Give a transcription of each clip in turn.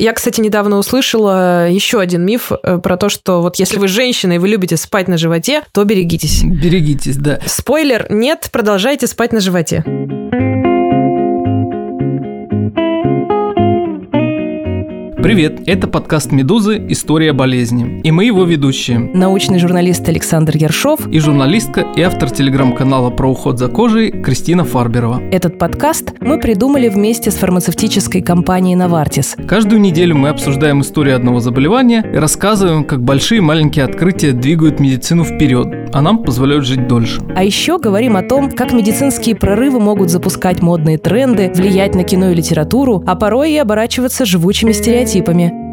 Я, кстати, недавно услышала еще один миф э, про то, что вот если вы женщина и вы любите спать на животе, то берегитесь. Берегитесь, да. Спойлер, нет, продолжайте спать на животе. Привет, это подкаст «Медузы. История болезни». И мы его ведущие. Научный журналист Александр Ершов. И журналистка и автор телеграм-канала про уход за кожей Кристина Фарберова. Этот подкаст мы придумали вместе с фармацевтической компанией «Новартис». Каждую неделю мы обсуждаем историю одного заболевания и рассказываем, как большие и маленькие открытия двигают медицину вперед, а нам позволяют жить дольше. А еще говорим о том, как медицинские прорывы могут запускать модные тренды, влиять на кино и литературу, а порой и оборачиваться живучими стереотипами стереотипами.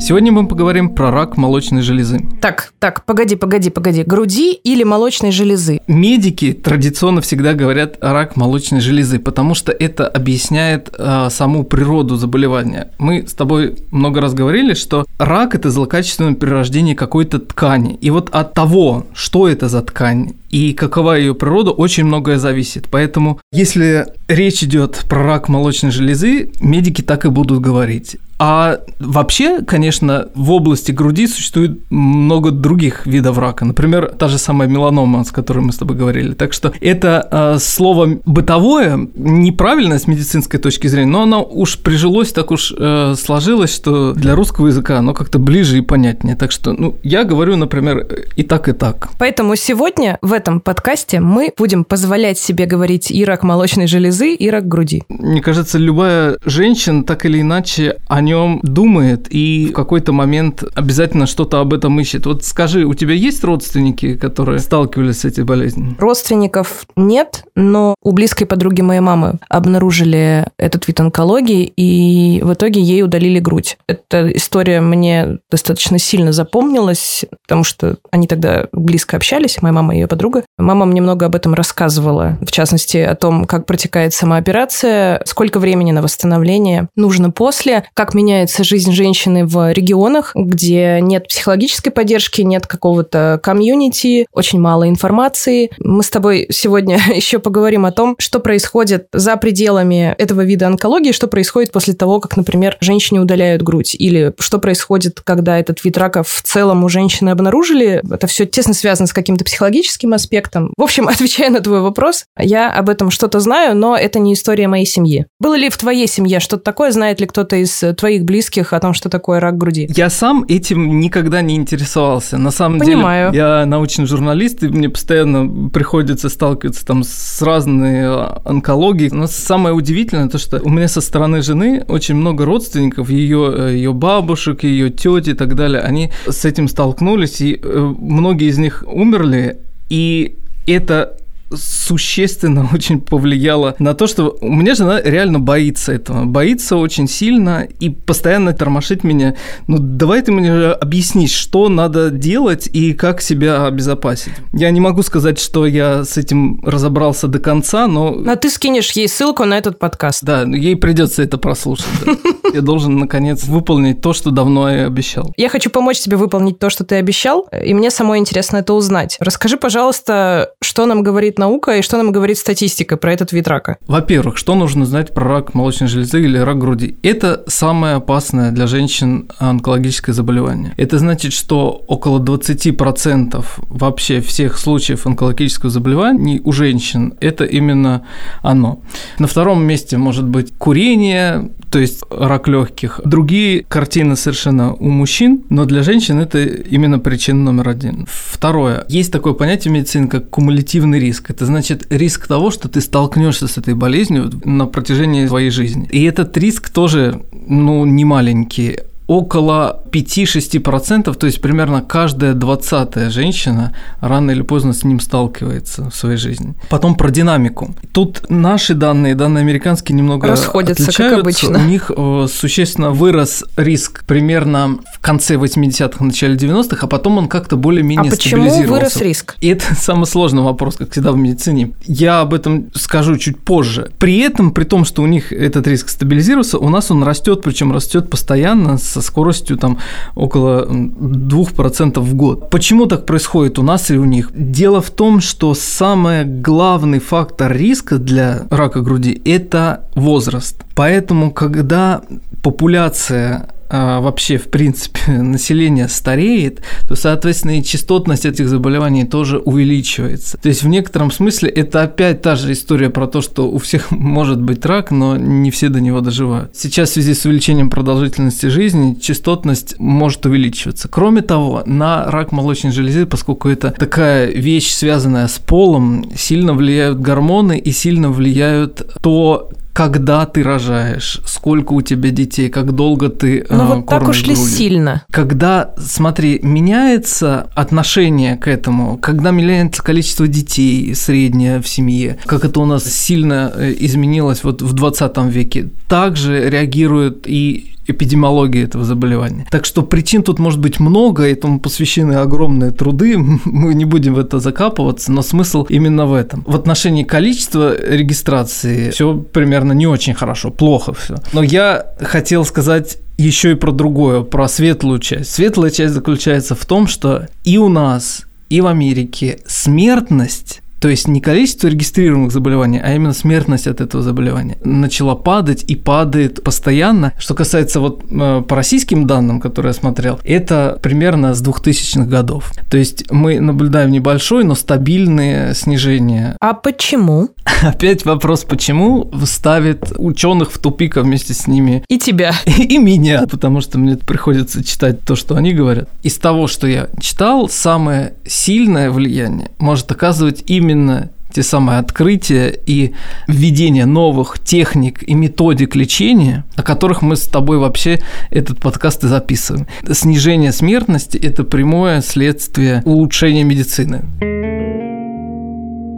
Сегодня мы поговорим про рак молочной железы. Так, так, погоди, погоди, погоди. Груди или молочной железы? Медики традиционно всегда говорят рак молочной железы, потому что это объясняет э, саму природу заболевания. Мы с тобой много раз говорили, что рак это злокачественное перерождение какой-то ткани. И вот от того, что это за ткань и какова ее природа, очень многое зависит. Поэтому, если речь идет про рак молочной железы, медики так и будут говорить. А вообще, конечно, в области груди существует много других видов рака. Например, та же самая меланома, с которой мы с тобой говорили. Так что это э, слово бытовое, неправильное с медицинской точки зрения, но оно уж прижилось, так уж э, сложилось, что для русского языка оно как-то ближе и понятнее. Так что, ну, я говорю, например, и так, и так. Поэтому сегодня в этом подкасте мы будем позволять себе говорить и рак молочной железы, и рак груди. Мне кажется, любая женщина так или иначе о нем думает и в какой-то момент обязательно что-то об этом ищет. Вот скажи, у тебя есть родственники, которые сталкивались с этой болезнью? Родственников нет, но у близкой подруги моей мамы обнаружили этот вид онкологии, и в итоге ей удалили грудь. Эта история мне достаточно сильно запомнилась, потому что они тогда близко общались, моя мама и ее подруга. Мама мне много об этом рассказывала, в частности, о том, как протекает сама операция, сколько времени на восстановление нужно после, как меняется жизнь женщины в регионах, где нет психологической поддержки, нет какого-то комьюнити, очень мало информации. Мы с тобой сегодня еще поговорим о том, что происходит за пределами этого вида онкологии, что происходит после того, как, например, женщине удаляют грудь, или что происходит, когда этот вид рака в целом у женщины обнаружили. Это все тесно связано с каким-то психологическим аспектом. В общем, отвечая на твой вопрос, я об этом что-то знаю, но это не история моей семьи. Было ли в твоей семье что-то такое? Знает ли кто-то из твоих близких о том, что такое рак груди? Я сам этим никогда не интересовался. На самом Понимаю. деле, я научный журналист, и мне постоянно приходится сталкиваться там с разной онкологией. Но самое удивительное то, что у меня со стороны жены очень много родственников, ее, ее бабушек, ее тети и так далее, они с этим столкнулись, и э, многие из них умерли, и это существенно очень повлияло на то, что у меня жена реально боится этого. Боится очень сильно и постоянно тормошит меня. Ну, давай ты мне объяснишь, что надо делать и как себя обезопасить. Я не могу сказать, что я с этим разобрался до конца, но... А ты скинешь ей ссылку на этот подкаст. Да, ей придется это прослушать. Я должен, наконец, выполнить то, что давно я обещал. Я хочу помочь тебе выполнить то, что ты обещал, и мне самой интересно это узнать. Расскажи, пожалуйста, что нам говорит наука и что нам говорит статистика про этот вид рака? Во-первых, что нужно знать про рак молочной железы или рак груди? Это самое опасное для женщин онкологическое заболевание. Это значит, что около 20% вообще всех случаев онкологического заболевания у женщин – это именно оно. На втором месте может быть курение, то есть рак легких. Другие картины совершенно у мужчин, но для женщин это именно причина номер один. Второе. Есть такое понятие в медицине, как кумулятивный риск. Это значит риск того, что ты столкнешься с этой болезнью на протяжении своей жизни. И этот риск тоже, ну, не маленький около 5-6%, то есть примерно каждая двадцатая женщина рано или поздно с ним сталкивается в своей жизни. Потом про динамику. Тут наши данные, данные американские немного расходятся, отличаются. как обычно. У них э, существенно вырос риск примерно в конце 80-х, начале 90-х, а потом он как-то более-менее а почему вырос риск? И это самый сложный вопрос, как всегда в медицине. Я об этом скажу чуть позже. При этом, при том, что у них этот риск стабилизировался, у нас он растет, причем растет постоянно с со скоростью там около 2% в год. Почему так происходит у нас и у них? Дело в том, что самый главный фактор риска для рака груди – это возраст. Поэтому, когда популяция а, вообще, в принципе, население стареет, то, соответственно, и частотность этих заболеваний тоже увеличивается. То есть, в некотором смысле, это опять та же история про то, что у всех может быть рак, но не все до него доживают. Сейчас в связи с увеличением продолжительности жизни частотность может увеличиваться. Кроме того, на рак молочной железы, поскольку это такая вещь, связанная с полом, сильно влияют гормоны и сильно влияют то, когда ты рожаешь, сколько у тебя детей, как долго ты Ну э, вот так уж ли сильно? Когда, смотри, меняется отношение к этому, когда меняется количество детей среднее в семье, как это у нас сильно э, изменилось вот в 20 веке, также реагирует и эпидемиологии этого заболевания. Так что причин тут может быть много, этому посвящены огромные труды, мы не будем в это закапываться, но смысл именно в этом. В отношении количества регистрации все примерно не очень хорошо, плохо все. Но я хотел сказать еще и про другое, про светлую часть. Светлая часть заключается в том, что и у нас, и в Америке смертность то есть не количество регистрируемых заболеваний, а именно смертность от этого заболевания начала падать и падает постоянно. Что касается вот э, по российским данным, которые я смотрел, это примерно с 2000-х годов. То есть мы наблюдаем небольшое, но стабильное снижение. А почему? Опять вопрос, почему ставит ученых в тупик, а вместе с ними... И тебя. И меня, потому что мне приходится читать то, что они говорят. Из того, что я читал, самое сильное влияние может оказывать именно именно те самые открытия и введение новых техник и методик лечения, о которых мы с тобой вообще этот подкаст и записываем. Снижение смертности – это прямое следствие улучшения медицины.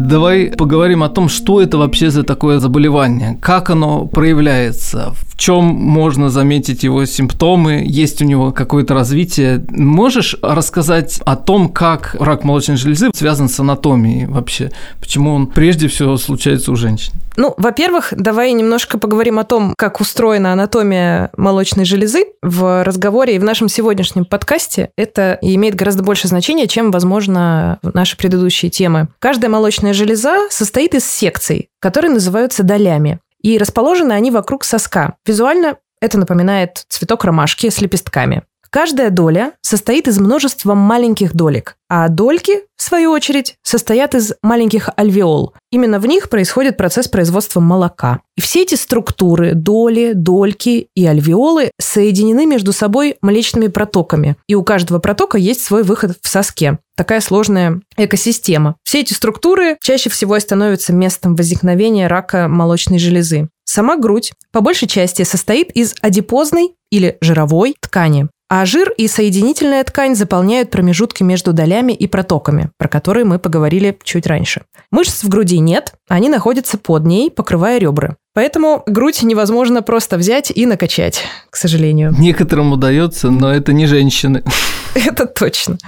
Давай поговорим о том, что это вообще за такое заболевание, как оно проявляется, в чем можно заметить его симптомы, есть у него какое-то развитие. Можешь рассказать о том, как рак молочной железы связан с анатомией вообще, почему он прежде всего случается у женщин? Ну, во-первых, давай немножко поговорим о том, как устроена анатомия молочной железы. В разговоре и в нашем сегодняшнем подкасте это имеет гораздо больше значения, чем, возможно, наши предыдущие темы. Каждая молочная железа состоит из секций, которые называются долями. И расположены они вокруг соска. Визуально это напоминает цветок ромашки с лепестками. Каждая доля состоит из множества маленьких долек, а дольки, в свою очередь, состоят из маленьких альвеол. Именно в них происходит процесс производства молока. И все эти структуры, доли, дольки и альвеолы соединены между собой млечными протоками. И у каждого протока есть свой выход в соске. Такая сложная экосистема. Все эти структуры чаще всего становятся местом возникновения рака молочной железы. Сама грудь по большей части состоит из адипозной или жировой ткани а жир и соединительная ткань заполняют промежутки между долями и протоками, про которые мы поговорили чуть раньше. Мышц в груди нет, они находятся под ней, покрывая ребра. Поэтому грудь невозможно просто взять и накачать, к сожалению. Некоторым удается, но это не женщины. Это точно.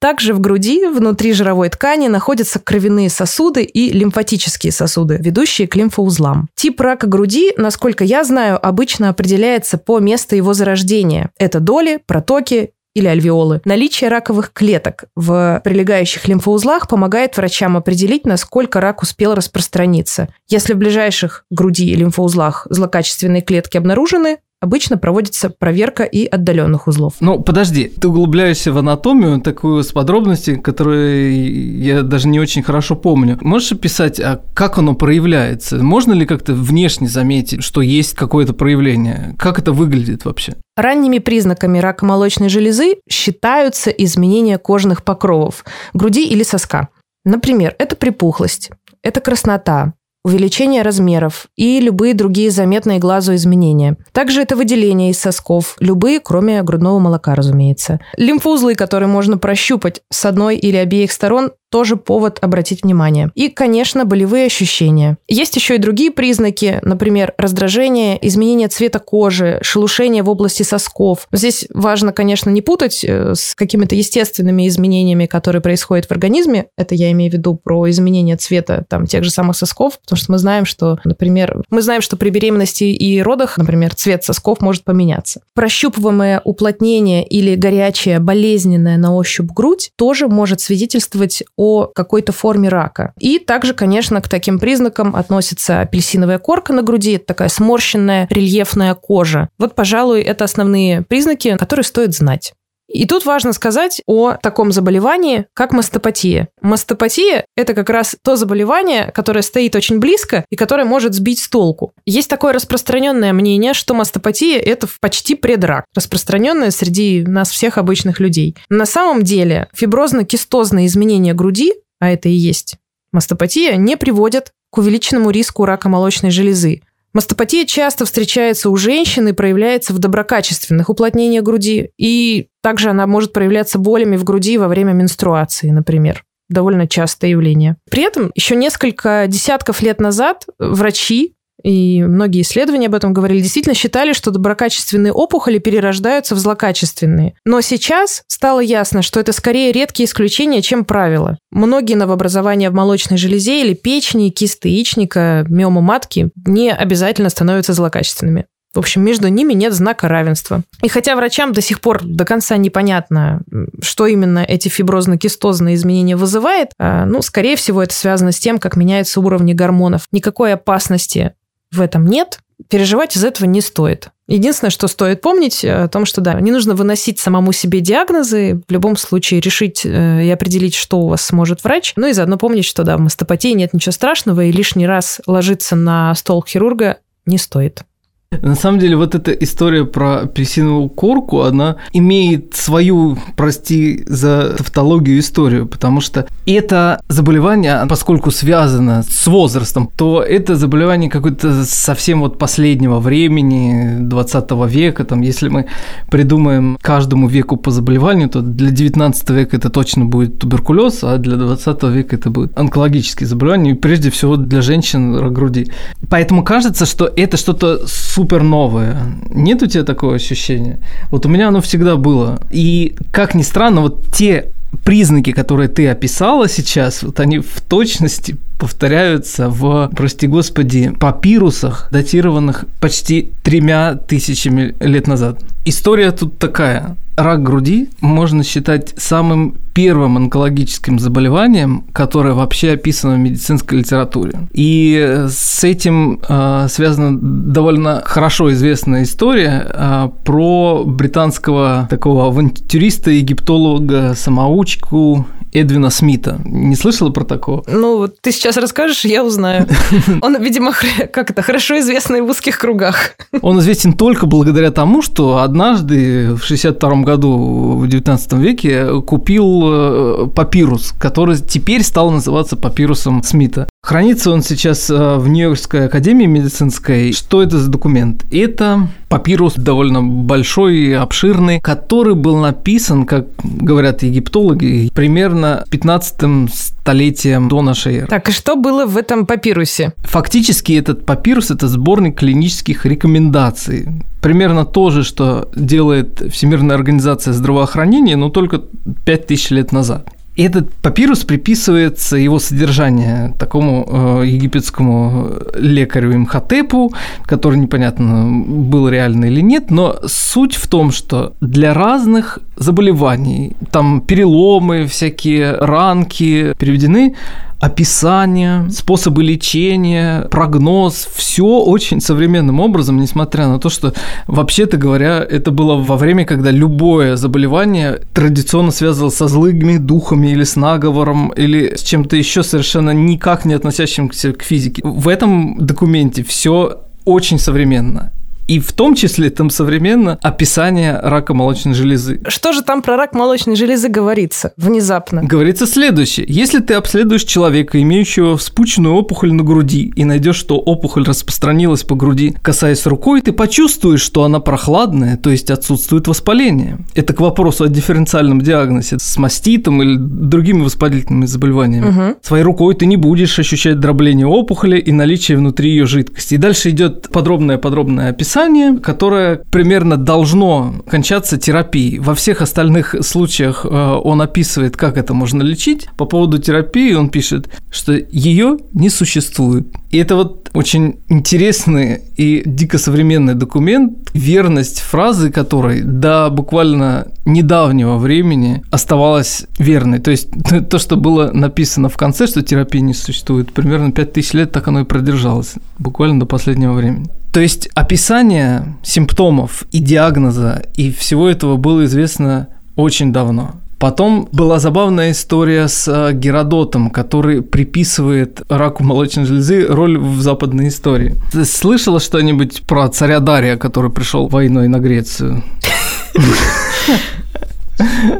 Также в груди, внутри жировой ткани, находятся кровяные сосуды и лимфатические сосуды, ведущие к лимфоузлам. Тип рака груди, насколько я знаю, обычно определяется по месту его зарождения. Это доли, протоки или альвеолы. Наличие раковых клеток в прилегающих лимфоузлах помогает врачам определить, насколько рак успел распространиться. Если в ближайших груди и лимфоузлах злокачественные клетки обнаружены, обычно проводится проверка и отдаленных узлов. Ну, подожди, ты углубляешься в анатомию, такую с подробностями, которые я даже не очень хорошо помню. Можешь описать, а как оно проявляется? Можно ли как-то внешне заметить, что есть какое-то проявление? Как это выглядит вообще? Ранними признаками рака молочной железы считаются изменения кожных покровов груди или соска. Например, это припухлость, это краснота, увеличение размеров и любые другие заметные глазу изменения. Также это выделение из сосков, любые, кроме грудного молока, разумеется. Лимфоузлы, которые можно прощупать с одной или обеих сторон, тоже повод обратить внимание. И, конечно, болевые ощущения. Есть еще и другие признаки, например, раздражение, изменение цвета кожи, шелушение в области сосков. Здесь важно, конечно, не путать э, с какими-то естественными изменениями, которые происходят в организме. Это я имею в виду про изменение цвета там, тех же самых сосков, потому что мы знаем, что, например, мы знаем, что при беременности и родах, например, цвет сосков может поменяться. Прощупываемое уплотнение или горячая, болезненная на ощупь грудь тоже может свидетельствовать о какой-то форме рака. И также, конечно, к таким признакам относится апельсиновая корка на груди, это такая сморщенная рельефная кожа. Вот, пожалуй, это основные признаки, которые стоит знать. И тут важно сказать о таком заболевании, как мастопатия. Мастопатия – это как раз то заболевание, которое стоит очень близко и которое может сбить с толку. Есть такое распространенное мнение, что мастопатия – это почти предрак, распространенное среди нас всех обычных людей. На самом деле фиброзно-кистозные изменения груди, а это и есть мастопатия, не приводят к увеличенному риску рака молочной железы. Мастопатия часто встречается у женщин и проявляется в доброкачественных уплотнениях груди, и также она может проявляться болями в груди во время менструации, например довольно частое явление. При этом еще несколько десятков лет назад врачи и многие исследования об этом говорили, действительно считали, что доброкачественные опухоли перерождаются в злокачественные. Но сейчас стало ясно, что это скорее редкие исключения, чем правило. Многие новообразования в молочной железе или печени, кисты яичника, миома матки не обязательно становятся злокачественными. В общем, между ними нет знака равенства. И хотя врачам до сих пор до конца непонятно, что именно эти фиброзно-кистозные изменения вызывает, а, ну, скорее всего, это связано с тем, как меняются уровни гормонов. Никакой опасности в этом нет, переживать из этого не стоит. Единственное, что стоит помнить э, о том, что да, не нужно выносить самому себе диагнозы, в любом случае решить э, и определить, что у вас сможет врач. Ну и заодно помнить, что да, в мастопатии нет ничего страшного, и лишний раз ложиться на стол хирурга не стоит. На самом деле, вот эта история про апельсиновую корку, она имеет свою, прости за тавтологию, историю, потому что это заболевание, поскольку связано с возрастом, то это заболевание какое-то совсем вот последнего времени, 20 века, там, если мы придумаем каждому веку по заболеванию, то для 19 века это точно будет туберкулез, а для 20 века это будет онкологические заболевания, прежде всего для женщин рак груди. Поэтому кажется, что это что-то супер новое. Нет у тебя такого ощущения? Вот у меня оно всегда было. И, как ни странно, вот те признаки, которые ты описала сейчас, вот они в точности повторяются в, прости господи, папирусах, датированных почти тремя тысячами лет назад. История тут такая. Рак груди можно считать самым первым онкологическим заболеванием, которое вообще описано в медицинской литературе. И с этим э, связана довольно хорошо известная история э, про британского такого авантюриста, египтолога, самоучку Эдвина Смита. Не слышала про такого? Ну, вот ты сейчас расскажешь, я узнаю. Он, видимо, как это, хорошо известный в узких кругах. Он известен только благодаря тому, что однажды в 62 году в 19 веке купил э, папирус, который теперь стал называться папирусом Смита. Хранится он сейчас э, в Нью-Йоркской академии медицинской. Что это за документ? Это папирус довольно большой, обширный, который был написан, как говорят египтологи, примерно 15 столетием до нашей эры. Так, и что было в этом папирусе? Фактически этот папирус – это сборник клинических рекомендаций. Примерно то же, что делает Всемирная организация здравоохранения, но только 5000 лет назад. И этот папирус приписывается его содержание такому э, египетскому лекарю Имхотепу, который непонятно был реально или нет, но суть в том, что для разных заболеваний, там переломы, всякие ранки переведены описание, способы лечения, прогноз, все очень современным образом, несмотря на то, что, вообще-то говоря, это было во время, когда любое заболевание традиционно связывалось со злыми духами или с наговором, или с чем-то еще совершенно никак не относящимся к физике. В этом документе все очень современно. И в том числе там современно описание рака молочной железы. Что же там про рак молочной железы говорится внезапно? Говорится следующее. Если ты обследуешь человека, имеющего вспученную опухоль на груди, и найдешь, что опухоль распространилась по груди, касаясь рукой, ты почувствуешь, что она прохладная, то есть отсутствует воспаление. Это к вопросу о дифференциальном диагнозе с маститом или другими воспалительными заболеваниями. Угу. Своей рукой ты не будешь ощущать дробление опухоли и наличие внутри ее жидкости. И дальше идет подробное-подробное описание описание, которое примерно должно кончаться терапией. Во всех остальных случаях э, он описывает, как это можно лечить. По поводу терапии он пишет, что ее не существует. И это вот очень интересный и дико современный документ, верность фразы которой до буквально недавнего времени оставалась верной. То есть то, что было написано в конце, что терапии не существует, примерно 5000 лет так оно и продержалось, буквально до последнего времени. То есть описание симптомов и диагноза и всего этого было известно очень давно. Потом была забавная история с э, Геродотом, который приписывает раку молочной железы роль в западной истории. Ты слышала что-нибудь про царя Дария, который пришел войной на Грецию?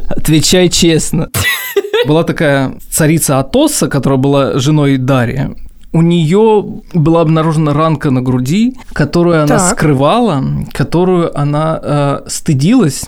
Отвечай честно. Была такая царица Атоса, которая была женой Дария. У нее была обнаружена ранка на груди, которую она так. скрывала, которую она э, стыдилась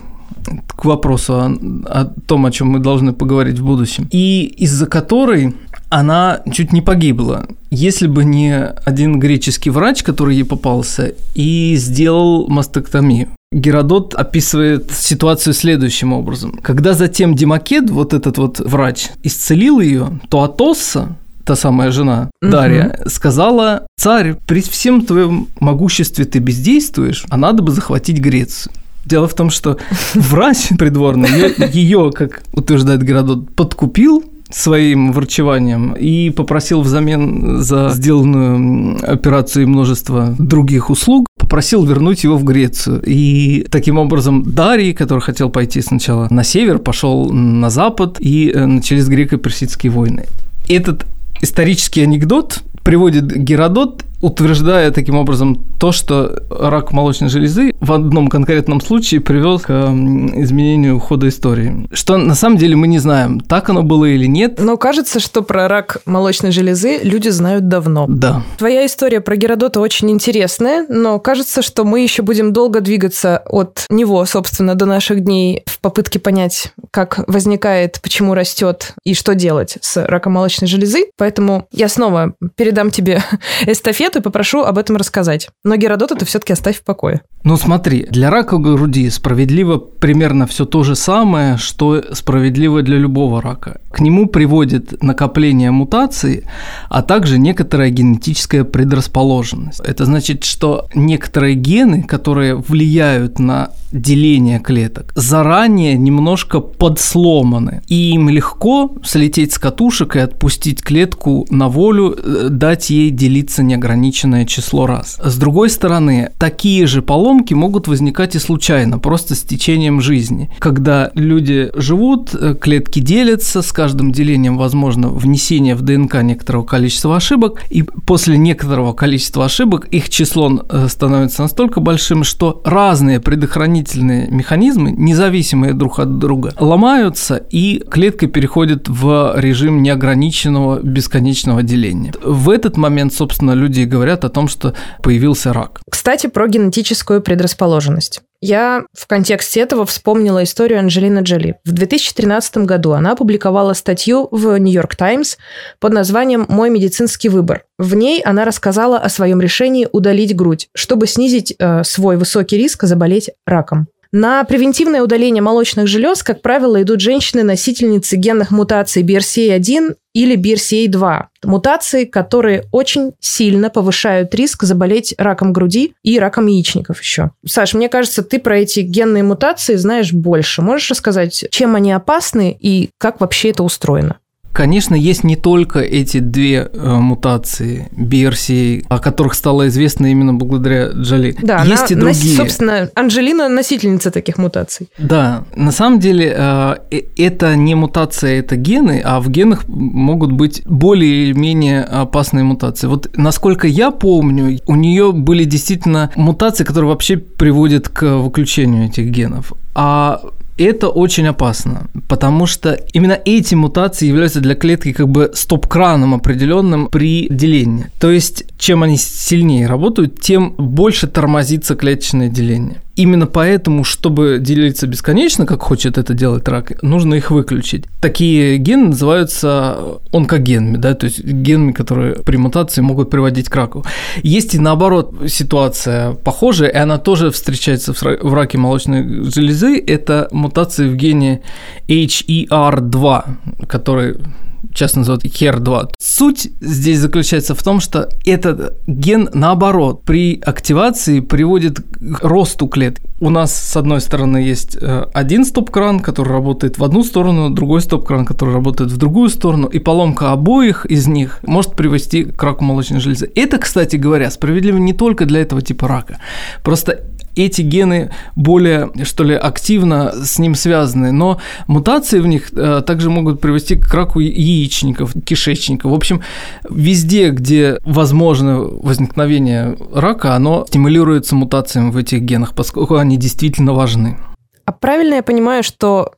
к вопросу о, о том, о чем мы должны поговорить в будущем, и из-за которой она чуть не погибла, если бы не один греческий врач, который ей попался, и сделал мастектомию. Геродот описывает ситуацию следующим образом. Когда затем Демокед, вот этот вот врач, исцелил ее, то Атосса, та самая жена Дарья, сказала, царь, при всем твоем могуществе ты бездействуешь, а надо бы захватить Грецию. Дело в том, что врач придворный ее, ее, как утверждает Геродот, подкупил своим врачеванием и попросил взамен за сделанную операцию и множество других услуг, попросил вернуть его в Грецию. И таким образом Дарий, который хотел пойти сначала на север, пошел на запад, и э, начались греко-персидские войны. Этот исторический анекдот приводит Геродот утверждая таким образом то, что рак молочной железы в одном конкретном случае привел к изменению хода истории. Что на самом деле мы не знаем, так оно было или нет. Но кажется, что про рак молочной железы люди знают давно. Да. Твоя история про Геродота очень интересная, но кажется, что мы еще будем долго двигаться от него, собственно, до наших дней в попытке понять, как возникает, почему растет и что делать с раком молочной железы. Поэтому я снова передам тебе эстафету ответ и попрошу об этом рассказать. Но Геродота ты все-таки оставь в покое. Ну смотри, для рака груди справедливо примерно все то же самое, что справедливо для любого рака. К нему приводит накопление мутаций, а также некоторая генетическая предрасположенность. Это значит, что некоторые гены, которые влияют на деление клеток, заранее немножко подсломаны. И им легко слететь с катушек и отпустить клетку на волю, э, дать ей делиться неограниченное число раз. С другой стороны, такие же поломки могут возникать и случайно, просто с течением жизни. Когда люди живут, э, клетки делятся, с каждым делением возможно внесение в ДНК некоторого количества ошибок, и после некоторого количества ошибок их число э, становится настолько большим, что разные предохранительные механизмы, независимые друг от друга, ломаются, и клетка переходит в режим неограниченного бесконечного деления. В этот момент, собственно, люди говорят о том, что появился рак. Кстати, про генетическую предрасположенность. Я в контексте этого вспомнила историю Анджелины Джоли. В 2013 году она опубликовала статью в Нью-Йорк Таймс под названием «Мой медицинский выбор». В ней она рассказала о своем решении удалить грудь, чтобы снизить э, свой высокий риск заболеть раком. На превентивное удаление молочных желез, как правило, идут женщины-носительницы генных мутаций BRCA1 или BRCA2. Мутации, которые очень сильно повышают риск заболеть раком груди и раком яичников еще. Саш, мне кажется, ты про эти генные мутации знаешь больше. Можешь рассказать, чем они опасны и как вообще это устроено? Конечно, есть не только эти две э, мутации BRCA, о которых стало известно именно благодаря Джоли. Да, есть она, и другие. Собственно, Анжелина носительница таких мутаций. Да, на самом деле э, э, это не мутация, это гены, а в генах могут быть более-менее опасные мутации. Вот насколько я помню, у нее были действительно мутации, которые вообще приводят к выключению этих генов. А это очень опасно, потому что именно эти мутации являются для клетки как бы стоп-краном определенным при делении. То есть, чем они сильнее работают, тем больше тормозится клеточное деление. Именно поэтому, чтобы делиться бесконечно, как хочет это делать рак, нужно их выключить. Такие гены называются онкогенами, да, то есть генами, которые при мутации могут приводить к раку. Есть и наоборот ситуация похожая, и она тоже встречается в раке молочной железы. Это мутации в гене HER2, который часто называют HER2. Суть здесь заключается в том, что этот ген, наоборот, при активации приводит к росту клеток. У нас, с одной стороны, есть э, один стоп-кран, который работает в одну сторону, другой стоп-кран, который работает в другую сторону, и поломка обоих из них может привести к раку молочной железы. Это, кстати говоря, справедливо не только для этого типа рака. Просто эти гены более, что ли, активно с ним связаны, но мутации в них э, также могут привести к раку яичников, кишечника. В общем, везде, где возможно возникновение рака, оно стимулируется мутациями в этих генах, поскольку они действительно важны. А правильно я понимаю, что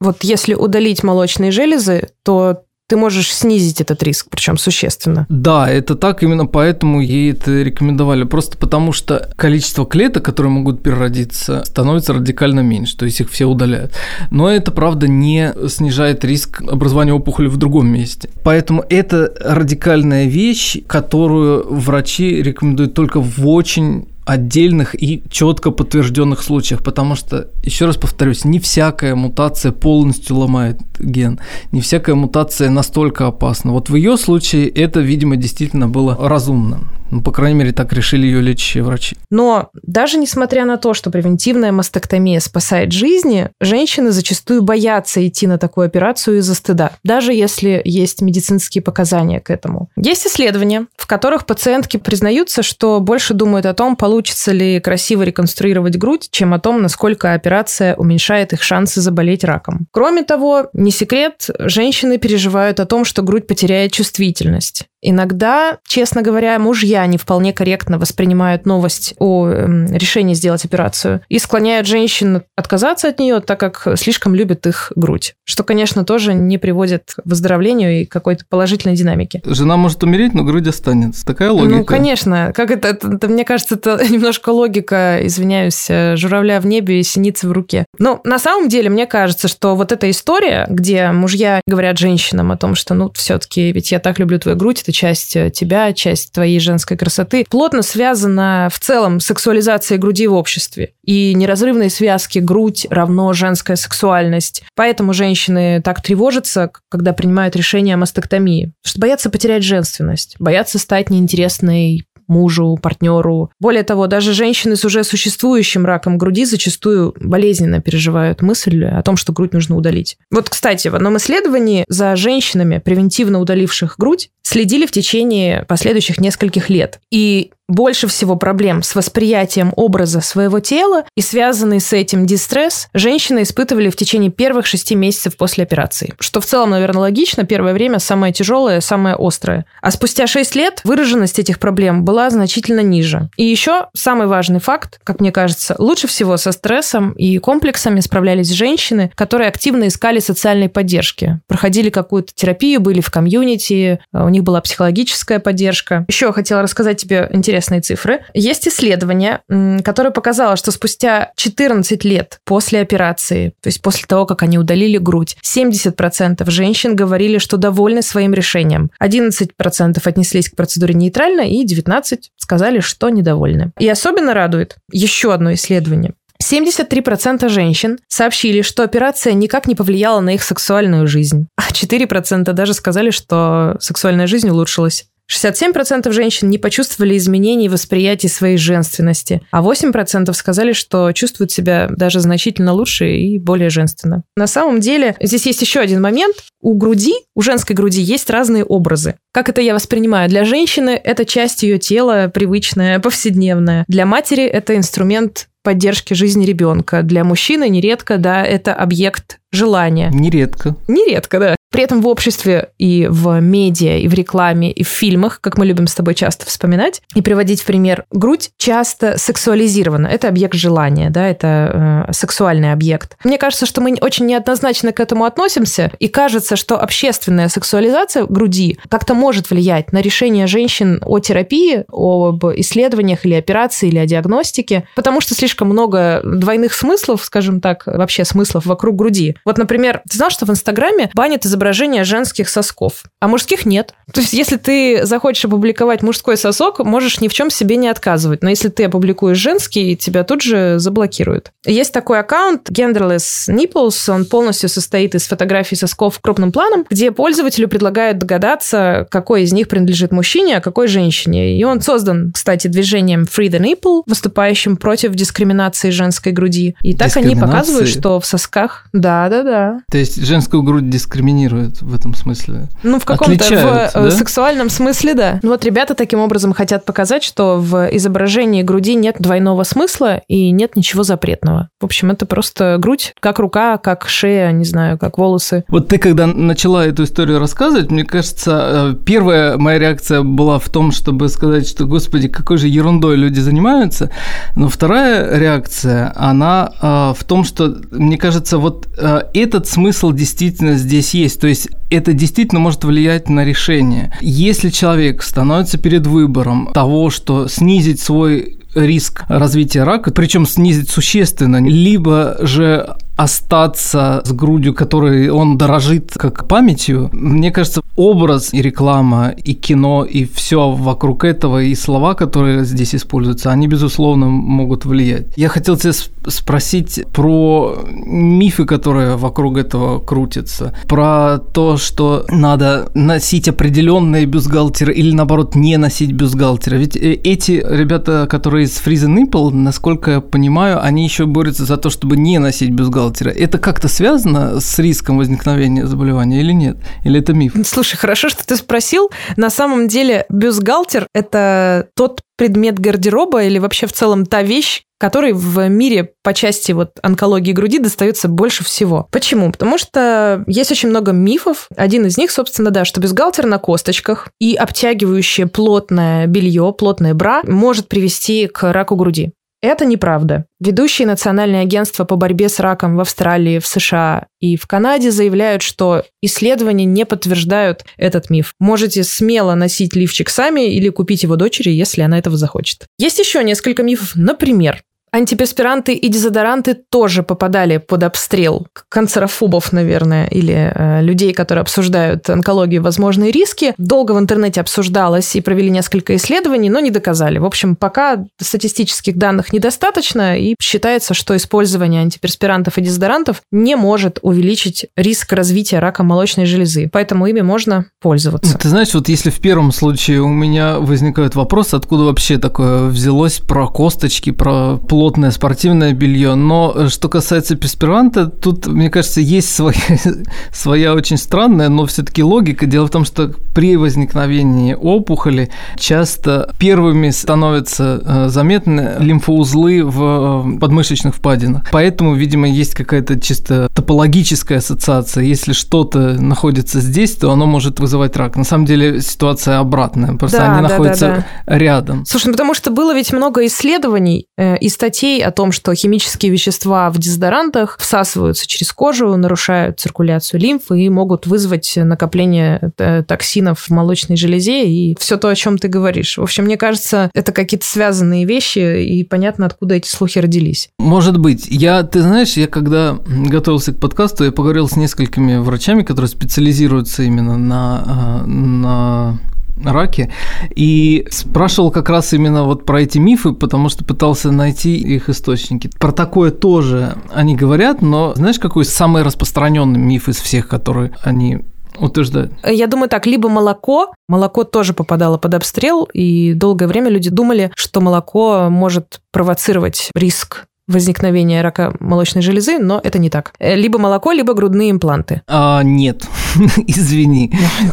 вот если удалить молочные железы, то ты можешь снизить этот риск, причем существенно. Да, это так, именно поэтому ей это рекомендовали. Просто потому что количество клеток, которые могут переродиться, становится радикально меньше, то есть их все удаляют. Но это, правда, не снижает риск образования опухоли в другом месте. Поэтому это радикальная вещь, которую врачи рекомендуют только в очень отдельных и четко подтвержденных случаях, потому что, еще раз повторюсь, не всякая мутация полностью ломает ген, не всякая мутация настолько опасна. Вот в ее случае это, видимо, действительно было разумно. Ну, по крайней мере, так решили ее лечащие врачи. Но даже несмотря на то, что превентивная мастектомия спасает жизни, женщины зачастую боятся идти на такую операцию из-за стыда, даже если есть медицинские показания к этому. Есть исследования, в которых пациентки признаются, что больше думают о том, получится ли красиво реконструировать грудь, чем о том, насколько операция уменьшает их шансы заболеть раком. Кроме того, не секрет, женщины переживают о том, что грудь потеряет чувствительность. Иногда, честно говоря, мужья не вполне корректно воспринимают новость о эм, решении сделать операцию и склоняют женщин отказаться от нее, так как слишком любят их грудь. Что, конечно, тоже не приводит к выздоровлению и какой-то положительной динамике. Жена может умереть, но грудь останется. Такая логика. Ну, конечно. Как это, это, это мне кажется, это немножко логика, извиняюсь, э, журавля в небе и синицы в руке. Но на самом деле, мне кажется, что вот эта история, где мужья говорят женщинам о том, что, ну, все-таки, ведь я так люблю твою грудь, это часть э, тебя, часть твоей женской красоты, плотно связана в целом с сексуализацией груди в обществе. И неразрывные связки грудь равно женская сексуальность. Поэтому женщины так тревожатся, когда принимают решение о мастектомии. Что боятся потерять женственность, боятся стать неинтересной мужу, партнеру. Более того, даже женщины с уже существующим раком груди зачастую болезненно переживают мысль о том, что грудь нужно удалить. Вот, кстати, в одном исследовании за женщинами, превентивно удаливших грудь, следили в течение последующих нескольких лет. И больше всего проблем с восприятием образа своего тела и связанный с этим дистресс женщины испытывали в течение первых шести месяцев после операции. Что в целом, наверное, логично. Первое время самое тяжелое, самое острое. А спустя шесть лет выраженность этих проблем была значительно ниже. И еще самый важный факт, как мне кажется, лучше всего со стрессом и комплексами справлялись женщины, которые активно искали социальной поддержки, проходили какую-то терапию, были в комьюнити, у них была психологическая поддержка. Еще хотела рассказать тебе интересно интересные цифры. Есть исследование, которое показало, что спустя 14 лет после операции, то есть после того, как они удалили грудь, 70% женщин говорили, что довольны своим решением. 11% отнеслись к процедуре нейтрально, и 19% сказали, что недовольны. И особенно радует еще одно исследование. 73% женщин сообщили, что операция никак не повлияла на их сексуальную жизнь, а 4% даже сказали, что сексуальная жизнь улучшилась. 67% женщин не почувствовали изменений в восприятии своей женственности, а 8% сказали, что чувствуют себя даже значительно лучше и более женственно. На самом деле, здесь есть еще один момент. У груди, у женской груди есть разные образы. Как это я воспринимаю? Для женщины это часть ее тела, привычная, повседневная. Для матери это инструмент поддержки жизни ребенка. Для мужчины нередко, да, это объект желания. Нередко. Нередко, да. При этом в обществе и в медиа, и в рекламе, и в фильмах, как мы любим с тобой часто вспоминать и приводить в пример, грудь часто сексуализирована. Это объект желания, да, это э, сексуальный объект. Мне кажется, что мы очень неоднозначно к этому относимся, и кажется, что общественная сексуализация груди как-то может влиять на решение женщин о терапии, об исследованиях или операции, или о диагностике, потому что слишком много двойных смыслов, скажем так, вообще смыслов вокруг груди. Вот, например, ты знал, что в Инстаграме банят изображение изображение женских сосков, а мужских нет. То есть, если ты захочешь опубликовать мужской сосок, можешь ни в чем себе не отказывать. Но если ты опубликуешь женский, тебя тут же заблокируют. Есть такой аккаунт Genderless Nipples, он полностью состоит из фотографий сосков крупным планом, где пользователю предлагают догадаться, какой из них принадлежит мужчине, а какой женщине. И он создан, кстати, движением Free the Nipple, выступающим против дискриминации женской груди. И так они показывают, что в сосках... Да-да-да. То есть женскую грудь дискриминируют в этом смысле? Ну, в каком-то в э, да? сексуальном смысле, да. Ну, вот ребята таким образом хотят показать, что в изображении груди нет двойного смысла и нет ничего запретного. В общем, это просто грудь, как рука, как шея, не знаю, как волосы. Вот ты, когда начала эту историю рассказывать, мне кажется, э, первая моя реакция была в том, чтобы сказать, что, господи, какой же ерундой люди занимаются. Но вторая реакция, она э, в том, что, мне кажется, вот э, этот смысл действительно здесь есть. То есть это действительно может влиять на решение. Если человек становится перед выбором того, что снизить свой риск развития рака, причем снизить существенно, либо же остаться с грудью, которой он дорожит как памятью. Мне кажется, образ и реклама, и кино, и все вокруг этого, и слова, которые здесь используются, они, безусловно, могут влиять. Я хотел тебя спросить про мифы, которые вокруг этого крутятся, про то, что надо носить определенные бюстгальтеры или, наоборот, не носить бюстгальтеры. Ведь э, эти ребята, которые из Freeze Nipple, насколько я понимаю, они еще борются за то, чтобы не носить бюстгальтер бухгалтера. Это как-то связано с риском возникновения заболевания или нет? Или это миф? Слушай, хорошо, что ты спросил. На самом деле бюстгальтер – это тот предмет гардероба или вообще в целом та вещь, который в мире по части вот онкологии груди достается больше всего. Почему? Потому что есть очень много мифов. Один из них, собственно, да, что бюстгальтер на косточках и обтягивающее плотное белье, плотное бра может привести к раку груди. Это неправда. Ведущие национальные агентства по борьбе с раком в Австралии, в США и в Канаде заявляют, что исследования не подтверждают этот миф. Можете смело носить лифчик сами или купить его дочери, если она этого захочет. Есть еще несколько мифов. Например, Антиперспиранты и дезодоранты тоже попадали под обстрел канцерофобов, наверное, или э, людей, которые обсуждают онкологию, возможные риски. Долго в интернете обсуждалось и провели несколько исследований, но не доказали. В общем, пока статистических данных недостаточно, и считается, что использование антиперспирантов и дезодорантов не может увеличить риск развития рака молочной железы, поэтому ими можно пользоваться. Ты знаешь, вот если в первом случае у меня возникает вопрос, откуда вообще такое взялось про косточки, про плотное спортивное белье. Но э, что касается перспиранта, тут, мне кажется, есть своя, своя очень странная, но все-таки логика. Дело в том, что при возникновении опухоли часто первыми становятся э, заметны лимфоузлы в э, подмышечных впадинах. Поэтому, видимо, есть какая-то чисто топологическая ассоциация. Если что-то находится здесь, то оно может вызывать рак. На самом деле ситуация обратная. Просто да, они да, находятся да, да. рядом. Слушай, ну потому что было ведь много исследований и статей статей о том, что химические вещества в дезодорантах всасываются через кожу, нарушают циркуляцию лимфы и могут вызвать накопление э, токсинов в молочной железе и все то, о чем ты говоришь. В общем, мне кажется, это какие-то связанные вещи, и понятно, откуда эти слухи родились. Может быть. Я, ты знаешь, я когда готовился к подкасту, я поговорил с несколькими врачами, которые специализируются именно на, э, на раке, и спрашивал как раз именно вот про эти мифы, потому что пытался найти их источники. Про такое тоже они говорят, но знаешь, какой самый распространенный миф из всех, которые они утверждают? Я думаю так, либо молоко, молоко тоже попадало под обстрел, и долгое время люди думали, что молоко может провоцировать риск возникновения рака молочной железы, но это не так. Э, либо молоко, либо грудные импланты. А, нет, извини,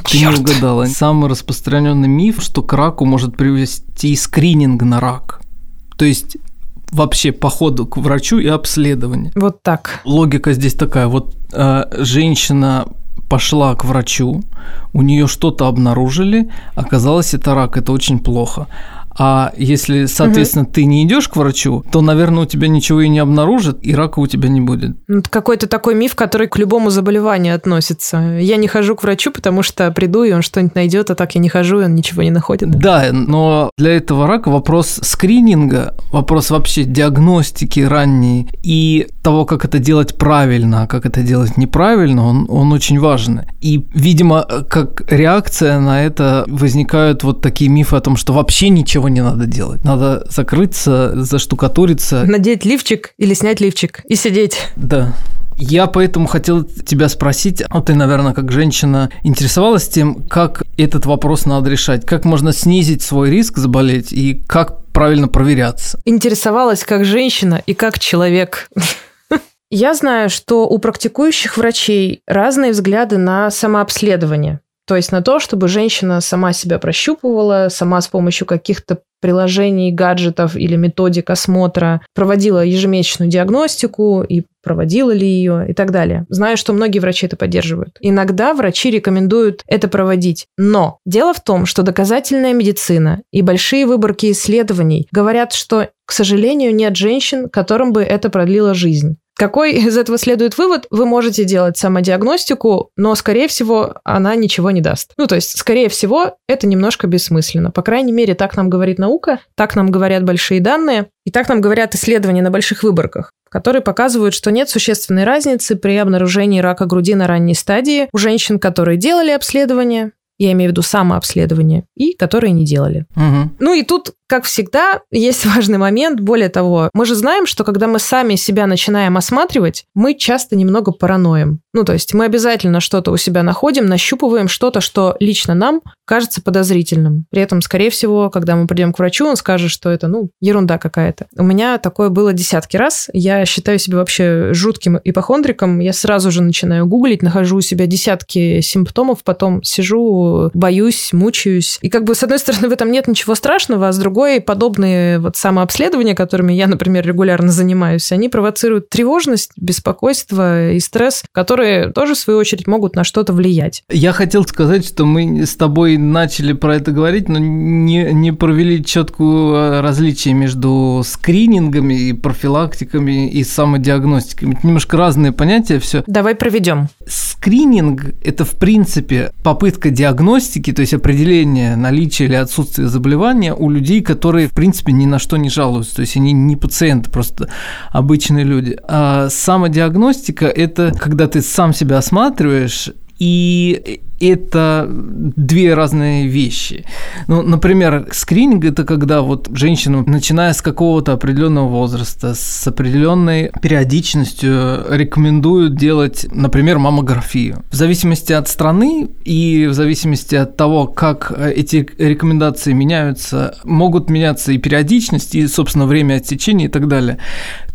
ты не угадала. Самый распространенный миф, что к раку может привести скрининг на рак. То есть вообще походу к врачу и обследование. Вот так. Логика здесь такая. Вот э, женщина пошла к врачу, у нее что-то обнаружили, оказалось это рак, это очень плохо А если, соответственно, угу. ты не идешь к врачу, то, наверное, у тебя ничего и не обнаружат, и рака у тебя не будет. Ну, это какой-то такой миф, который к любому заболеванию относится. Я не хожу к врачу, потому что приду, и он что-нибудь найдет, а так я не хожу, и он ничего не находит. Да, но для этого рака вопрос скрининга, вопрос вообще диагностики ранней и того, как это делать правильно, а как это делать неправильно, он, он очень важен. И, видимо, как реакция на это возникают вот такие мифы о том, что вообще ничего не надо делать. Надо закрыться, заштукатуриться. Надеть лифчик или снять лифчик и сидеть. Да. Я поэтому хотел тебя спросить, ну ты, наверное, как женщина интересовалась тем, как этот вопрос надо решать, как можно снизить свой риск заболеть и как правильно проверяться. Интересовалась как женщина и как человек. Я знаю, что у практикующих врачей разные взгляды на самообследование. То есть на то, чтобы женщина сама себя прощупывала, сама с помощью каких-то приложений, гаджетов или методик осмотра проводила ежемесячную диагностику и проводила ли ее и так далее. Знаю, что многие врачи это поддерживают. Иногда врачи рекомендуют это проводить. Но дело в том, что доказательная медицина и большие выборки исследований говорят, что, к сожалению, нет женщин, которым бы это продлило жизнь. Какой из этого следует вывод? Вы можете делать самодиагностику, но, скорее всего, она ничего не даст. Ну, то есть, скорее всего, это немножко бессмысленно. По крайней мере, так нам говорит наука, так нам говорят большие данные, и так нам говорят исследования на больших выборках которые показывают, что нет существенной разницы при обнаружении рака груди на ранней стадии у женщин, которые делали обследование, я имею в виду самообследование, и которые не делали. Угу. Ну и тут как всегда, есть важный момент. Более того, мы же знаем, что когда мы сами себя начинаем осматривать, мы часто немного параноим. Ну, то есть мы обязательно что-то у себя находим, нащупываем что-то, что лично нам кажется подозрительным. При этом, скорее всего, когда мы придем к врачу, он скажет, что это, ну, ерунда какая-то. У меня такое было десятки раз. Я считаю себя вообще жутким ипохондриком. Я сразу же начинаю гуглить, нахожу у себя десятки симптомов, потом сижу, боюсь, мучаюсь. И как бы, с одной стороны, в этом нет ничего страшного, а с другой другой подобные вот самообследования, которыми я, например, регулярно занимаюсь, они провоцируют тревожность, беспокойство и стресс, которые тоже, в свою очередь, могут на что-то влиять. Я хотел сказать, что мы с тобой начали про это говорить, но не, не провели четкую э, различие между скринингами и профилактиками и самодиагностиками. Это немножко разные понятия все. Давай проведем. Скрининг – это, в принципе, попытка диагностики, то есть определения наличия или отсутствия заболевания у людей, которые, в принципе, ни на что не жалуются. То есть они не пациенты, просто обычные люди. А самодиагностика – это когда ты сам себя осматриваешь и это две разные вещи. Ну, например, скрининг – это когда вот женщину, начиная с какого-то определенного возраста, с определенной периодичностью рекомендуют делать, например, маммографию. В зависимости от страны и в зависимости от того, как эти рекомендации меняются, могут меняться и периодичность, и, собственно, время отсечения и так далее.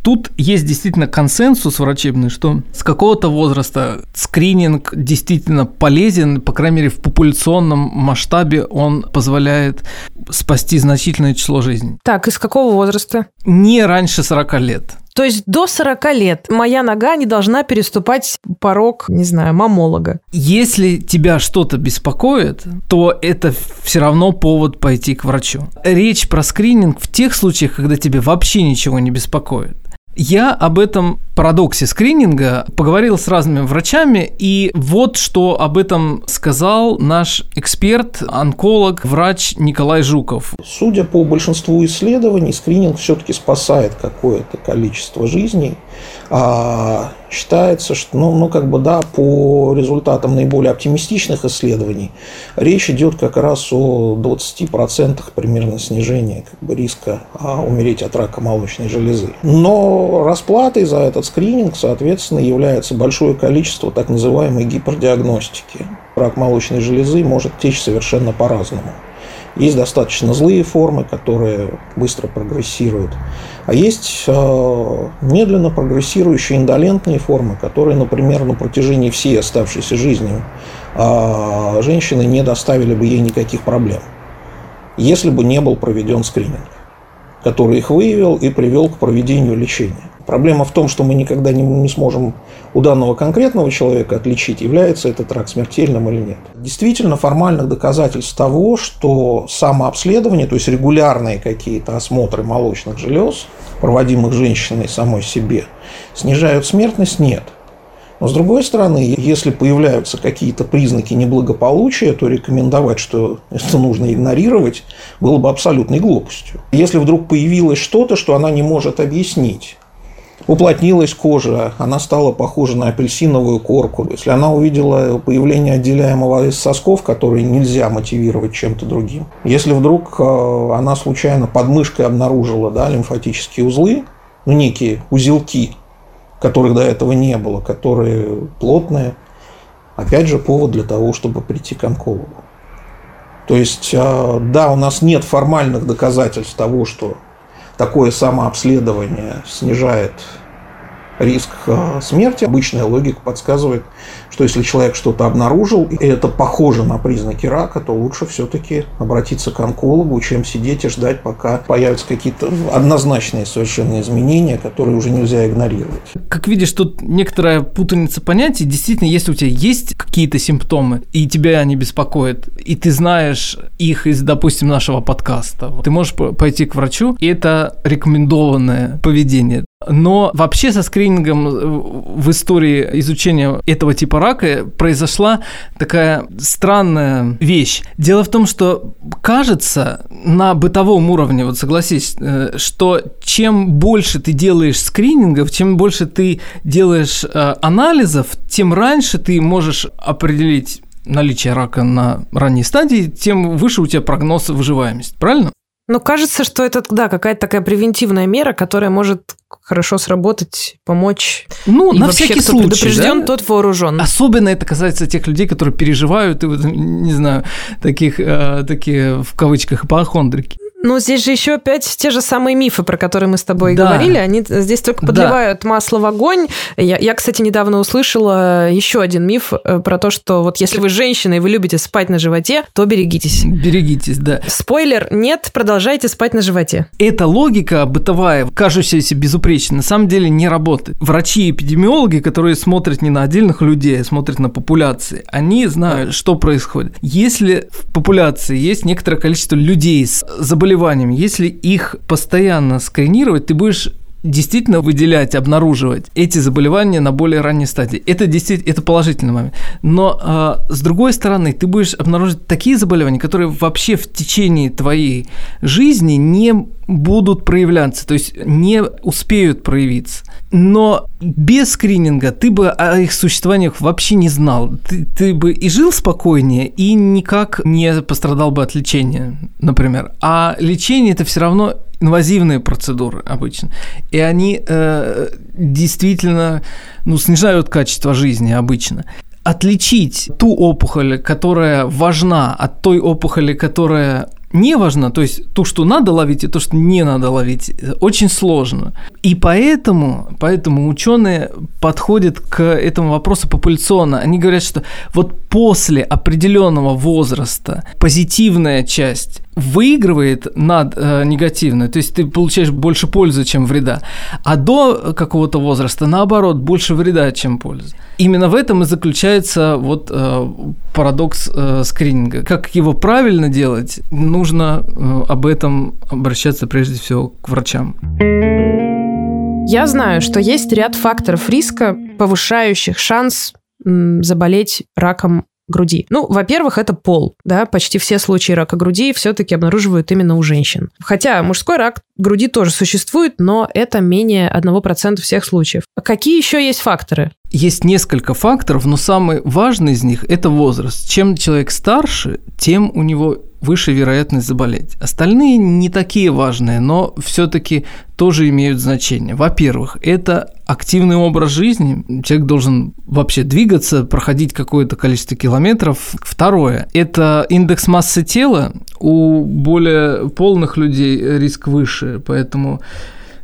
Тут есть действительно консенсус врачебный, что с какого-то возраста скрининг действительно полезен, по крайней мере, в популяционном масштабе он позволяет спасти значительное число жизней. Так, из какого возраста? Не раньше 40 лет. То есть до 40 лет моя нога не должна переступать порог, не знаю, мамолога. Если тебя что-то беспокоит, то это все равно повод пойти к врачу. Речь про скрининг в тех случаях, когда тебе вообще ничего не беспокоит. Я об этом парадоксе скрининга поговорил с разными врачами, и вот что об этом сказал наш эксперт, онколог, врач Николай Жуков. Судя по большинству исследований, скрининг все-таки спасает какое-то количество жизней. А считается, что, ну, ну, как бы, да, по результатам наиболее оптимистичных исследований, речь идет как раз о 20% примерно снижения как бы, риска а, умереть от рака молочной железы. Но расплатой за этот скрининг, соответственно, является большое количество так называемой гипердиагностики. Рак молочной железы может течь совершенно по-разному. Есть достаточно злые формы, которые быстро прогрессируют. А есть э, медленно прогрессирующие индолентные формы, которые, например, на протяжении всей оставшейся жизни э, женщины не доставили бы ей никаких проблем, если бы не был проведен скрининг, который их выявил и привел к проведению лечения. Проблема в том, что мы никогда не, не сможем у данного конкретного человека отличить, является этот рак смертельным или нет. Действительно, формальных доказательств того, что самообследование, то есть регулярные какие-то осмотры молочных желез, проводимых женщиной самой себе, снижают смертность, нет – но с другой стороны, если появляются какие-то признаки неблагополучия, то рекомендовать, что это нужно игнорировать, было бы абсолютной глупостью. Если вдруг появилось что-то, что она не может объяснить, уплотнилась кожа, она стала похожа на апельсиновую корку. Если она увидела появление отделяемого из сосков, которые нельзя мотивировать чем-то другим. Если вдруг э, она случайно под мышкой обнаружила да, лимфатические узлы, ну, некие узелки, которых до этого не было, которые плотные. Опять же, повод для того, чтобы прийти к онкологу. То есть, а, да, у нас нет формальных доказательств того, что такое самообследование снижает риск а, смерти. Обычная логика подсказывает, что если человек что-то обнаружил, и это похоже на признаки рака, то лучше все-таки обратиться к онкологу, чем сидеть и ждать, пока появятся какие-то однозначные совершенно изменения, которые уже нельзя игнорировать. Как видишь, тут некоторая путаница понятий. Действительно, если у тебя есть какие-то симптомы, и тебя они беспокоят, и ты знаешь их из, допустим, нашего подкаста, ты можешь пойти к врачу, и это рекомендованное поведение. Но вообще со скринингом э, в истории изучения этого типа рака произошла такая странная вещь. Дело в том, что кажется на бытовом уровне, вот согласись, э, что чем больше ты делаешь скринингов, чем больше ты делаешь э, анализов, тем раньше ты можешь определить наличие рака на ранней стадии, тем выше у тебя прогноз выживаемости. Правильно? Ну, кажется, что это, да, какая-то такая превентивная мера, которая может хорошо сработать, помочь. Ну, и на вообще, всякий кто случай, предупрежден, да? тот вооружен. Особенно это касается тех людей, которые переживают, и, не знаю, таких, э, такие в кавычках, ипохондрики. Ну, здесь же еще опять те же самые мифы, про которые мы с тобой да. говорили, они здесь только подливают да. масло в огонь. Я, я, кстати, недавно услышала еще один миф э, про то, что вот если вы женщина и вы любите спать на животе, то берегитесь. Берегитесь, да. Спойлер, нет, продолжайте спать на животе. Эта логика бытовая, кажущаяся безупречной, на самом деле не работает. Врачи и эпидемиологи, которые смотрят не на отдельных людей, а смотрят на популяции, они знают, что происходит. Если в популяции есть некоторое количество людей с заболеванием, заболеваниями, если их постоянно сканировать, ты будешь действительно выделять, обнаруживать эти заболевания на более ранней стадии. Это действительно это положительный момент. Но э, с другой стороны, ты будешь обнаружить такие заболевания, которые вообще в течение твоей жизни не будут проявляться, то есть не успеют проявиться. Но без скрининга ты бы о их существованиях вообще не знал. Ты, ты бы и жил спокойнее, и никак не пострадал бы от лечения, например. А лечение это все равно инвазивные процедуры обычно. И они э, действительно ну, снижают качество жизни обычно отличить ту опухоль, которая важна, от той опухоли, которая не важно, то есть то, что надо ловить, и то, что не надо ловить, очень сложно. И поэтому, поэтому ученые подходят к этому вопросу популяционно. Они говорят, что вот после определенного возраста позитивная часть выигрывает над э, негативной, то есть ты получаешь больше пользы, чем вреда, а до какого-то возраста, наоборот, больше вреда, чем пользы. Именно в этом и заключается вот э, парадокс э, скрининга. Как его правильно делать, нужно э, об этом обращаться прежде всего к врачам. Я знаю, что есть ряд факторов риска, повышающих шанс заболеть раком груди. Ну, во-первых, это пол. Да? Почти все случаи рака груди все-таки обнаруживают именно у женщин. Хотя мужской рак груди тоже существует, но это менее 1% всех случаев. А какие еще есть факторы? Есть несколько факторов, но самый важный из них – это возраст. Чем человек старше, тем у него выше вероятность заболеть. Остальные не такие важные, но все-таки тоже имеют значение. Во-первых, это активный образ жизни. Человек должен вообще двигаться, проходить какое-то количество километров. Второе, это индекс массы тела. У более полных людей риск выше, поэтому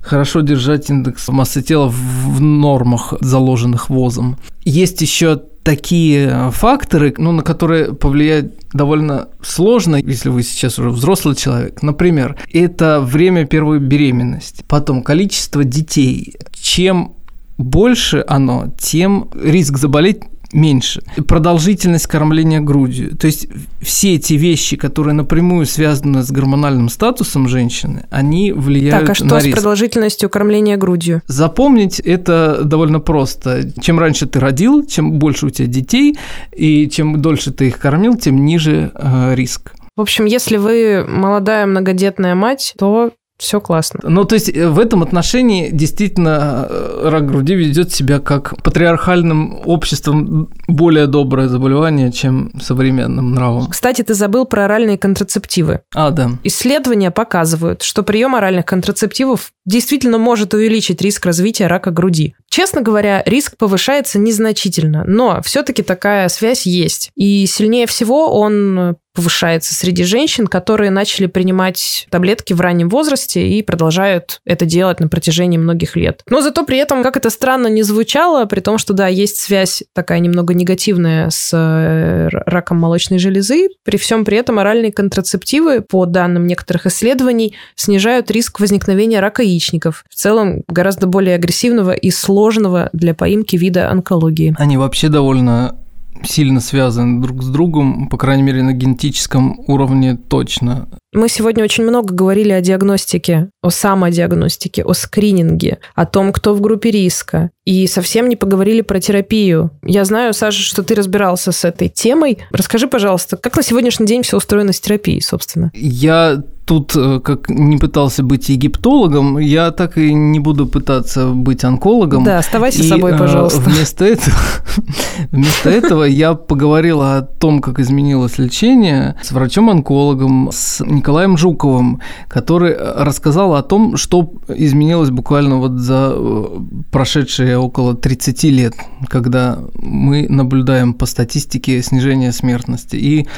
хорошо держать индекс массы тела в нормах, заложенных ВОЗом. Есть еще такие факторы, ну, на которые повлиять довольно сложно, если вы сейчас уже взрослый человек. Например, это время первой беременности, потом количество детей. Чем больше оно, тем риск заболеть меньше. Продолжительность кормления грудью. То есть все эти вещи, которые напрямую связаны с гормональным статусом женщины, они влияют так, а что на с риск. продолжительностью кормления грудью? Запомнить это довольно просто. Чем раньше ты родил, чем больше у тебя детей, и чем дольше ты их кормил, тем ниже э, риск. В общем, если вы молодая многодетная мать, то все классно. Ну, то есть э, в этом отношении действительно э, рак груди ведет себя как патриархальным обществом более доброе заболевание, чем современным нравом. Кстати, ты забыл про оральные контрацептивы. А, да. Исследования показывают, что прием оральных контрацептивов действительно может увеличить риск развития рака груди. Честно говоря, риск повышается незначительно, но все-таки такая связь есть. И сильнее всего он повышается среди женщин, которые начали принимать таблетки в раннем возрасте и продолжают это делать на протяжении многих лет. Но зато при этом, как это странно не звучало, при том, что да, есть связь такая немного негативная с э, раком молочной железы, при всем при этом оральные контрацептивы, по данным некоторых исследований, снижают риск возникновения рака яичников, в целом гораздо более агрессивного и сложного для поимки вида онкологии. Они вообще довольно сильно связаны друг с другом, по крайней мере, на генетическом уровне точно. Мы сегодня очень много говорили о диагностике, о самодиагностике, о скрининге, о том, кто в группе риска. И совсем не поговорили про терапию. Я знаю, Саша, что ты разбирался с этой темой. Расскажи, пожалуйста, как на сегодняшний день все устроено с терапией, собственно? Я тут э, как не пытался быть египтологом, я так и не буду пытаться быть онкологом. Да, оставайся и, собой, пожалуйста. Вместо этого, вместо этого я поговорил о том, как изменилось лечение с врачом-онкологом, с Николаем Жуковым, который рассказал о том, что изменилось буквально вот за э, прошедшие около 30 лет, когда мы наблюдаем по статистике снижение смертности. И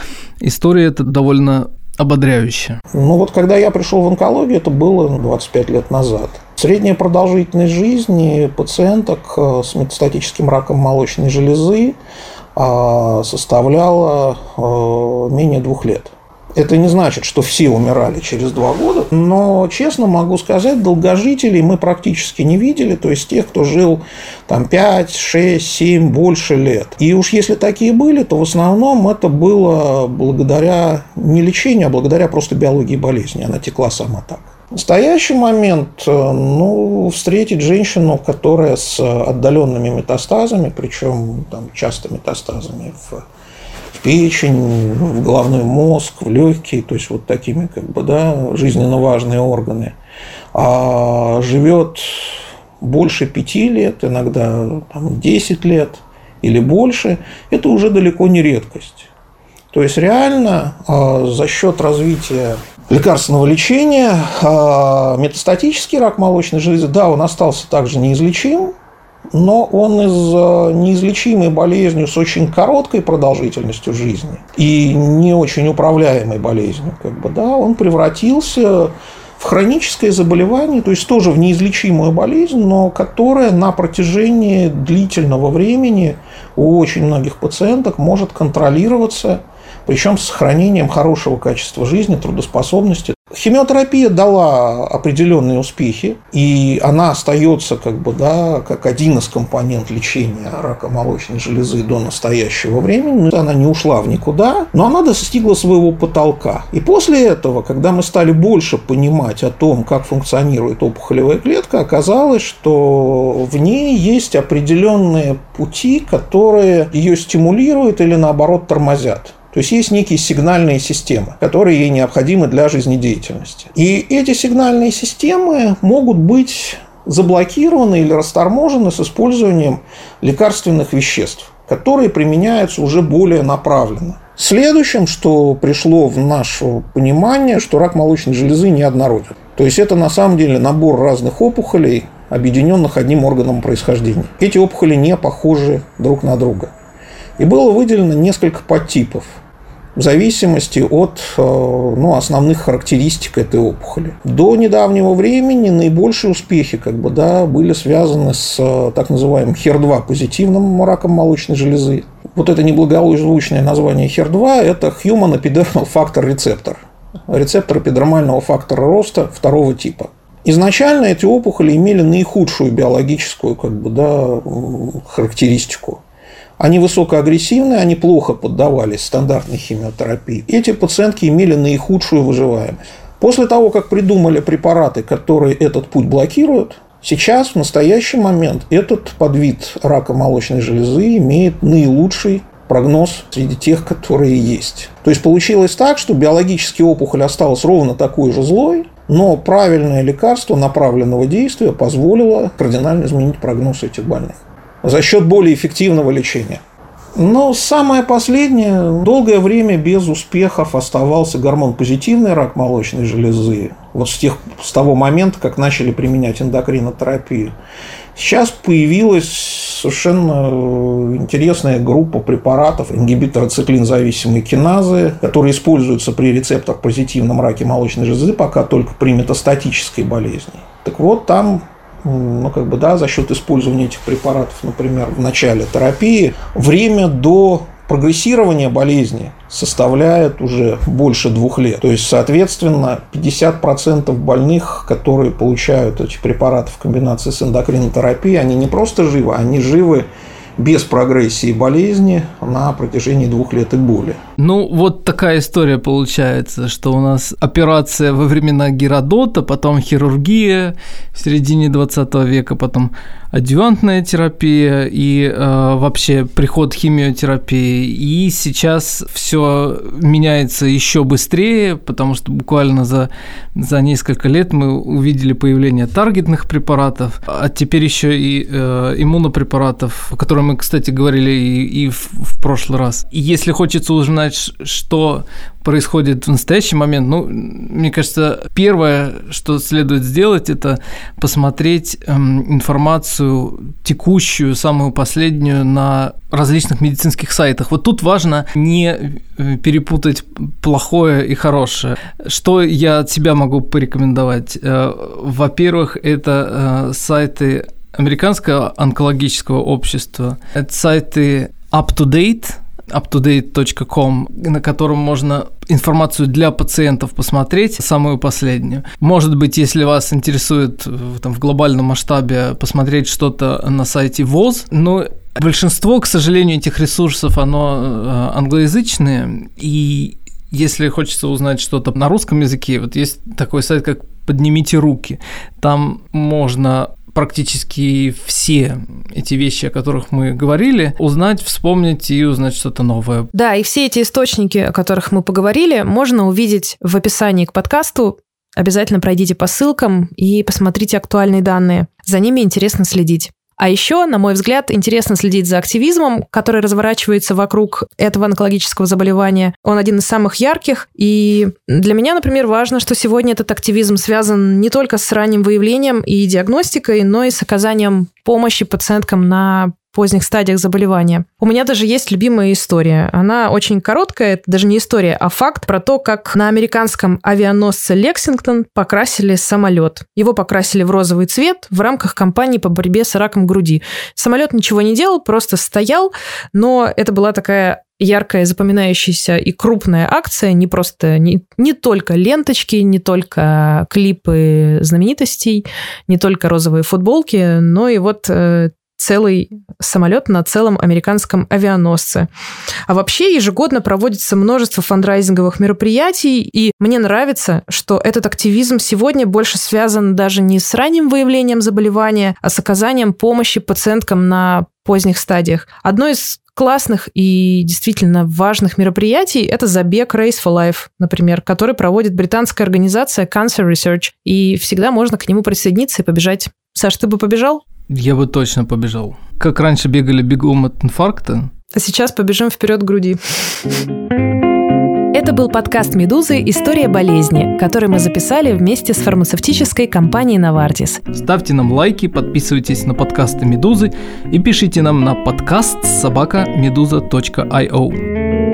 история эта довольно ободряюще? Ну вот когда я пришел в онкологию, это было 25 лет назад. Средняя продолжительность жизни пациенток э, с метастатическим раком молочной железы а, составляла э, менее двух лет. Это не значит, что все умирали через два года, но, честно могу сказать, долгожителей мы практически не видели, то есть тех, кто жил там 5, 6, 7, больше лет. И уж если такие были, то в основном это было благодаря не лечению, а благодаря просто биологии болезни. Она текла сама так. В настоящий момент, э, ну, встретить женщину, которая с отдаленными метастазами, причем там часто метастазами в печень, в головной мозг, в легкие, то есть вот такими как бы, да, жизненно важные органы, а живет больше пяти лет, иногда там, 10 лет или больше, это уже далеко не редкость. То есть реально а, за счет развития лекарственного лечения а, метастатический рак молочной железы, да, он остался также неизлечим, но он из э, неизлечимой болезнью с очень короткой продолжительностью жизни и не очень управляемой болезнью, как бы, да, он превратился в хроническое заболевание, то есть тоже в неизлечимую болезнь, но которая на протяжении длительного времени у очень многих пациенток может контролироваться, причем с сохранением хорошего качества жизни, трудоспособности. Химиотерапия дала определенные успехи, и она остается как бы, да, как один из компонент лечения рака молочной железы до настоящего времени. Она не ушла в никуда, но она достигла своего потолка. И после этого, когда мы стали больше понимать о том, как функционирует опухолевая клетка, оказалось, что в ней есть определенные пути, которые ее стимулируют или наоборот тормозят. То есть есть некие сигнальные системы, которые ей необходимы для жизнедеятельности. И эти сигнальные системы могут быть заблокированы или расторможены с использованием лекарственных веществ, которые применяются уже более направленно. Следующим, что пришло в наше понимание, что рак молочной железы неоднороден. То есть это на самом деле набор разных опухолей, объединенных одним органом происхождения. Эти опухоли не похожи друг на друга. И было выделено несколько подтипов. В зависимости от э, ну, основных характеристик этой опухоли. До недавнего времени наибольшие успехи как бы, да, были связаны с э, так называемым HER2 позитивным раком молочной железы. Вот это неблагозвучное название HER2 – это Human Epidermal Factor Receptor. Рецептор эпидермального фактора роста второго типа. Изначально эти опухоли имели наихудшую биологическую как бы, да, характеристику. Они высокоагрессивные, они плохо поддавались стандартной химиотерапии. Эти пациентки имели наихудшую выживаемость. После того, как придумали препараты, которые этот путь блокируют, сейчас, в настоящий момент, этот подвид рака молочной железы имеет наилучший прогноз среди тех, которые есть. То есть получилось так, что биологически опухоль осталась ровно такой же злой, но правильное лекарство направленного действия позволило кардинально изменить прогноз этих больных за счет более эффективного лечения. Но самое последнее, долгое время без успехов оставался гормон-позитивный рак молочной железы. Вот с, тех, с того момента, как начали применять эндокринотерапию. Сейчас появилась совершенно интересная группа препаратов, ингибиторы циклинзависимой киназы, которые используются при рецептор-позитивном раке молочной железы, пока только при метастатической болезни. Так вот, там ну, как бы, да, за счет использования этих препаратов, например, в начале терапии, время до прогрессирования болезни составляет уже больше двух лет. То есть, соответственно, 50% больных, которые получают эти препараты в комбинации с эндокринотерапией, они не просто живы, они живы без прогрессии болезни на протяжении двух лет и более. Ну, вот такая история получается, что у нас операция во времена Геродота, потом хирургия в середине 20 века, потом адювантная терапия и э, вообще приход химиотерапии. И сейчас все меняется еще быстрее, потому что буквально за, за несколько лет мы увидели появление таргетных препаратов, а теперь еще и э, иммунопрепаратов, о которых мы, кстати, говорили и, и в, в прошлый раз. И если хочется узнать, что происходит в настоящий момент, ну, мне кажется, первое, что следует сделать, это посмотреть эм, информацию текущую, самую последнюю на различных медицинских сайтах. Вот тут важно не э, перепутать плохое и хорошее. Что я от себя могу порекомендовать? Э, во-первых, это э, сайты Американского онкологического общества. Это сайты UpToDate, uptodate.com, на котором можно информацию для пациентов посмотреть, самую последнюю. Может быть, если вас интересует там, в глобальном масштабе посмотреть что-то на сайте ВОЗ, но большинство, к сожалению, этих ресурсов, оно э, англоязычное, и если хочется узнать что-то на русском языке, вот есть такой сайт, как «Поднимите руки». Там можно практически все эти вещи, о которых мы говорили, узнать, вспомнить и узнать что-то новое. Да, и все эти источники, о которых мы поговорили, можно увидеть в описании к подкасту. Обязательно пройдите по ссылкам и посмотрите актуальные данные. За ними интересно следить. А еще, на мой взгляд, интересно следить за активизмом, который разворачивается вокруг этого онкологического заболевания. Он один из самых ярких. И для меня, например, важно, что сегодня этот активизм связан не только с ранним выявлением и диагностикой, но и с оказанием помощи пациенткам на поздних стадиях заболевания. У меня даже есть любимая история. Она очень короткая, это даже не история, а факт про то, как на американском авианосце Лексингтон покрасили самолет. Его покрасили в розовый цвет в рамках кампании по борьбе с раком груди. Самолет ничего не делал, просто стоял, но это была такая яркая, запоминающаяся и крупная акция, не просто, не, не только ленточки, не только клипы знаменитостей, не только розовые футболки, но и вот э, целый самолет на целом американском авианосце. А вообще ежегодно проводится множество фандрайзинговых мероприятий, и мне нравится, что этот активизм сегодня больше связан даже не с ранним выявлением заболевания, а с оказанием помощи пациенткам на поздних стадиях. Одно из классных и действительно важных мероприятий – это забег Race for Life, например, который проводит британская организация Cancer Research. И всегда можно к нему присоединиться и побежать. Саш, ты бы побежал? Я бы точно побежал. Как раньше бегали бегом от инфаркта. А сейчас побежим вперед груди. Это был подкаст «Медузы. История болезни», который мы записали вместе с фармацевтической компанией «Новартис». Ставьте нам лайки, подписывайтесь на подкасты «Медузы» и пишите нам на подкаст собака медуза.io.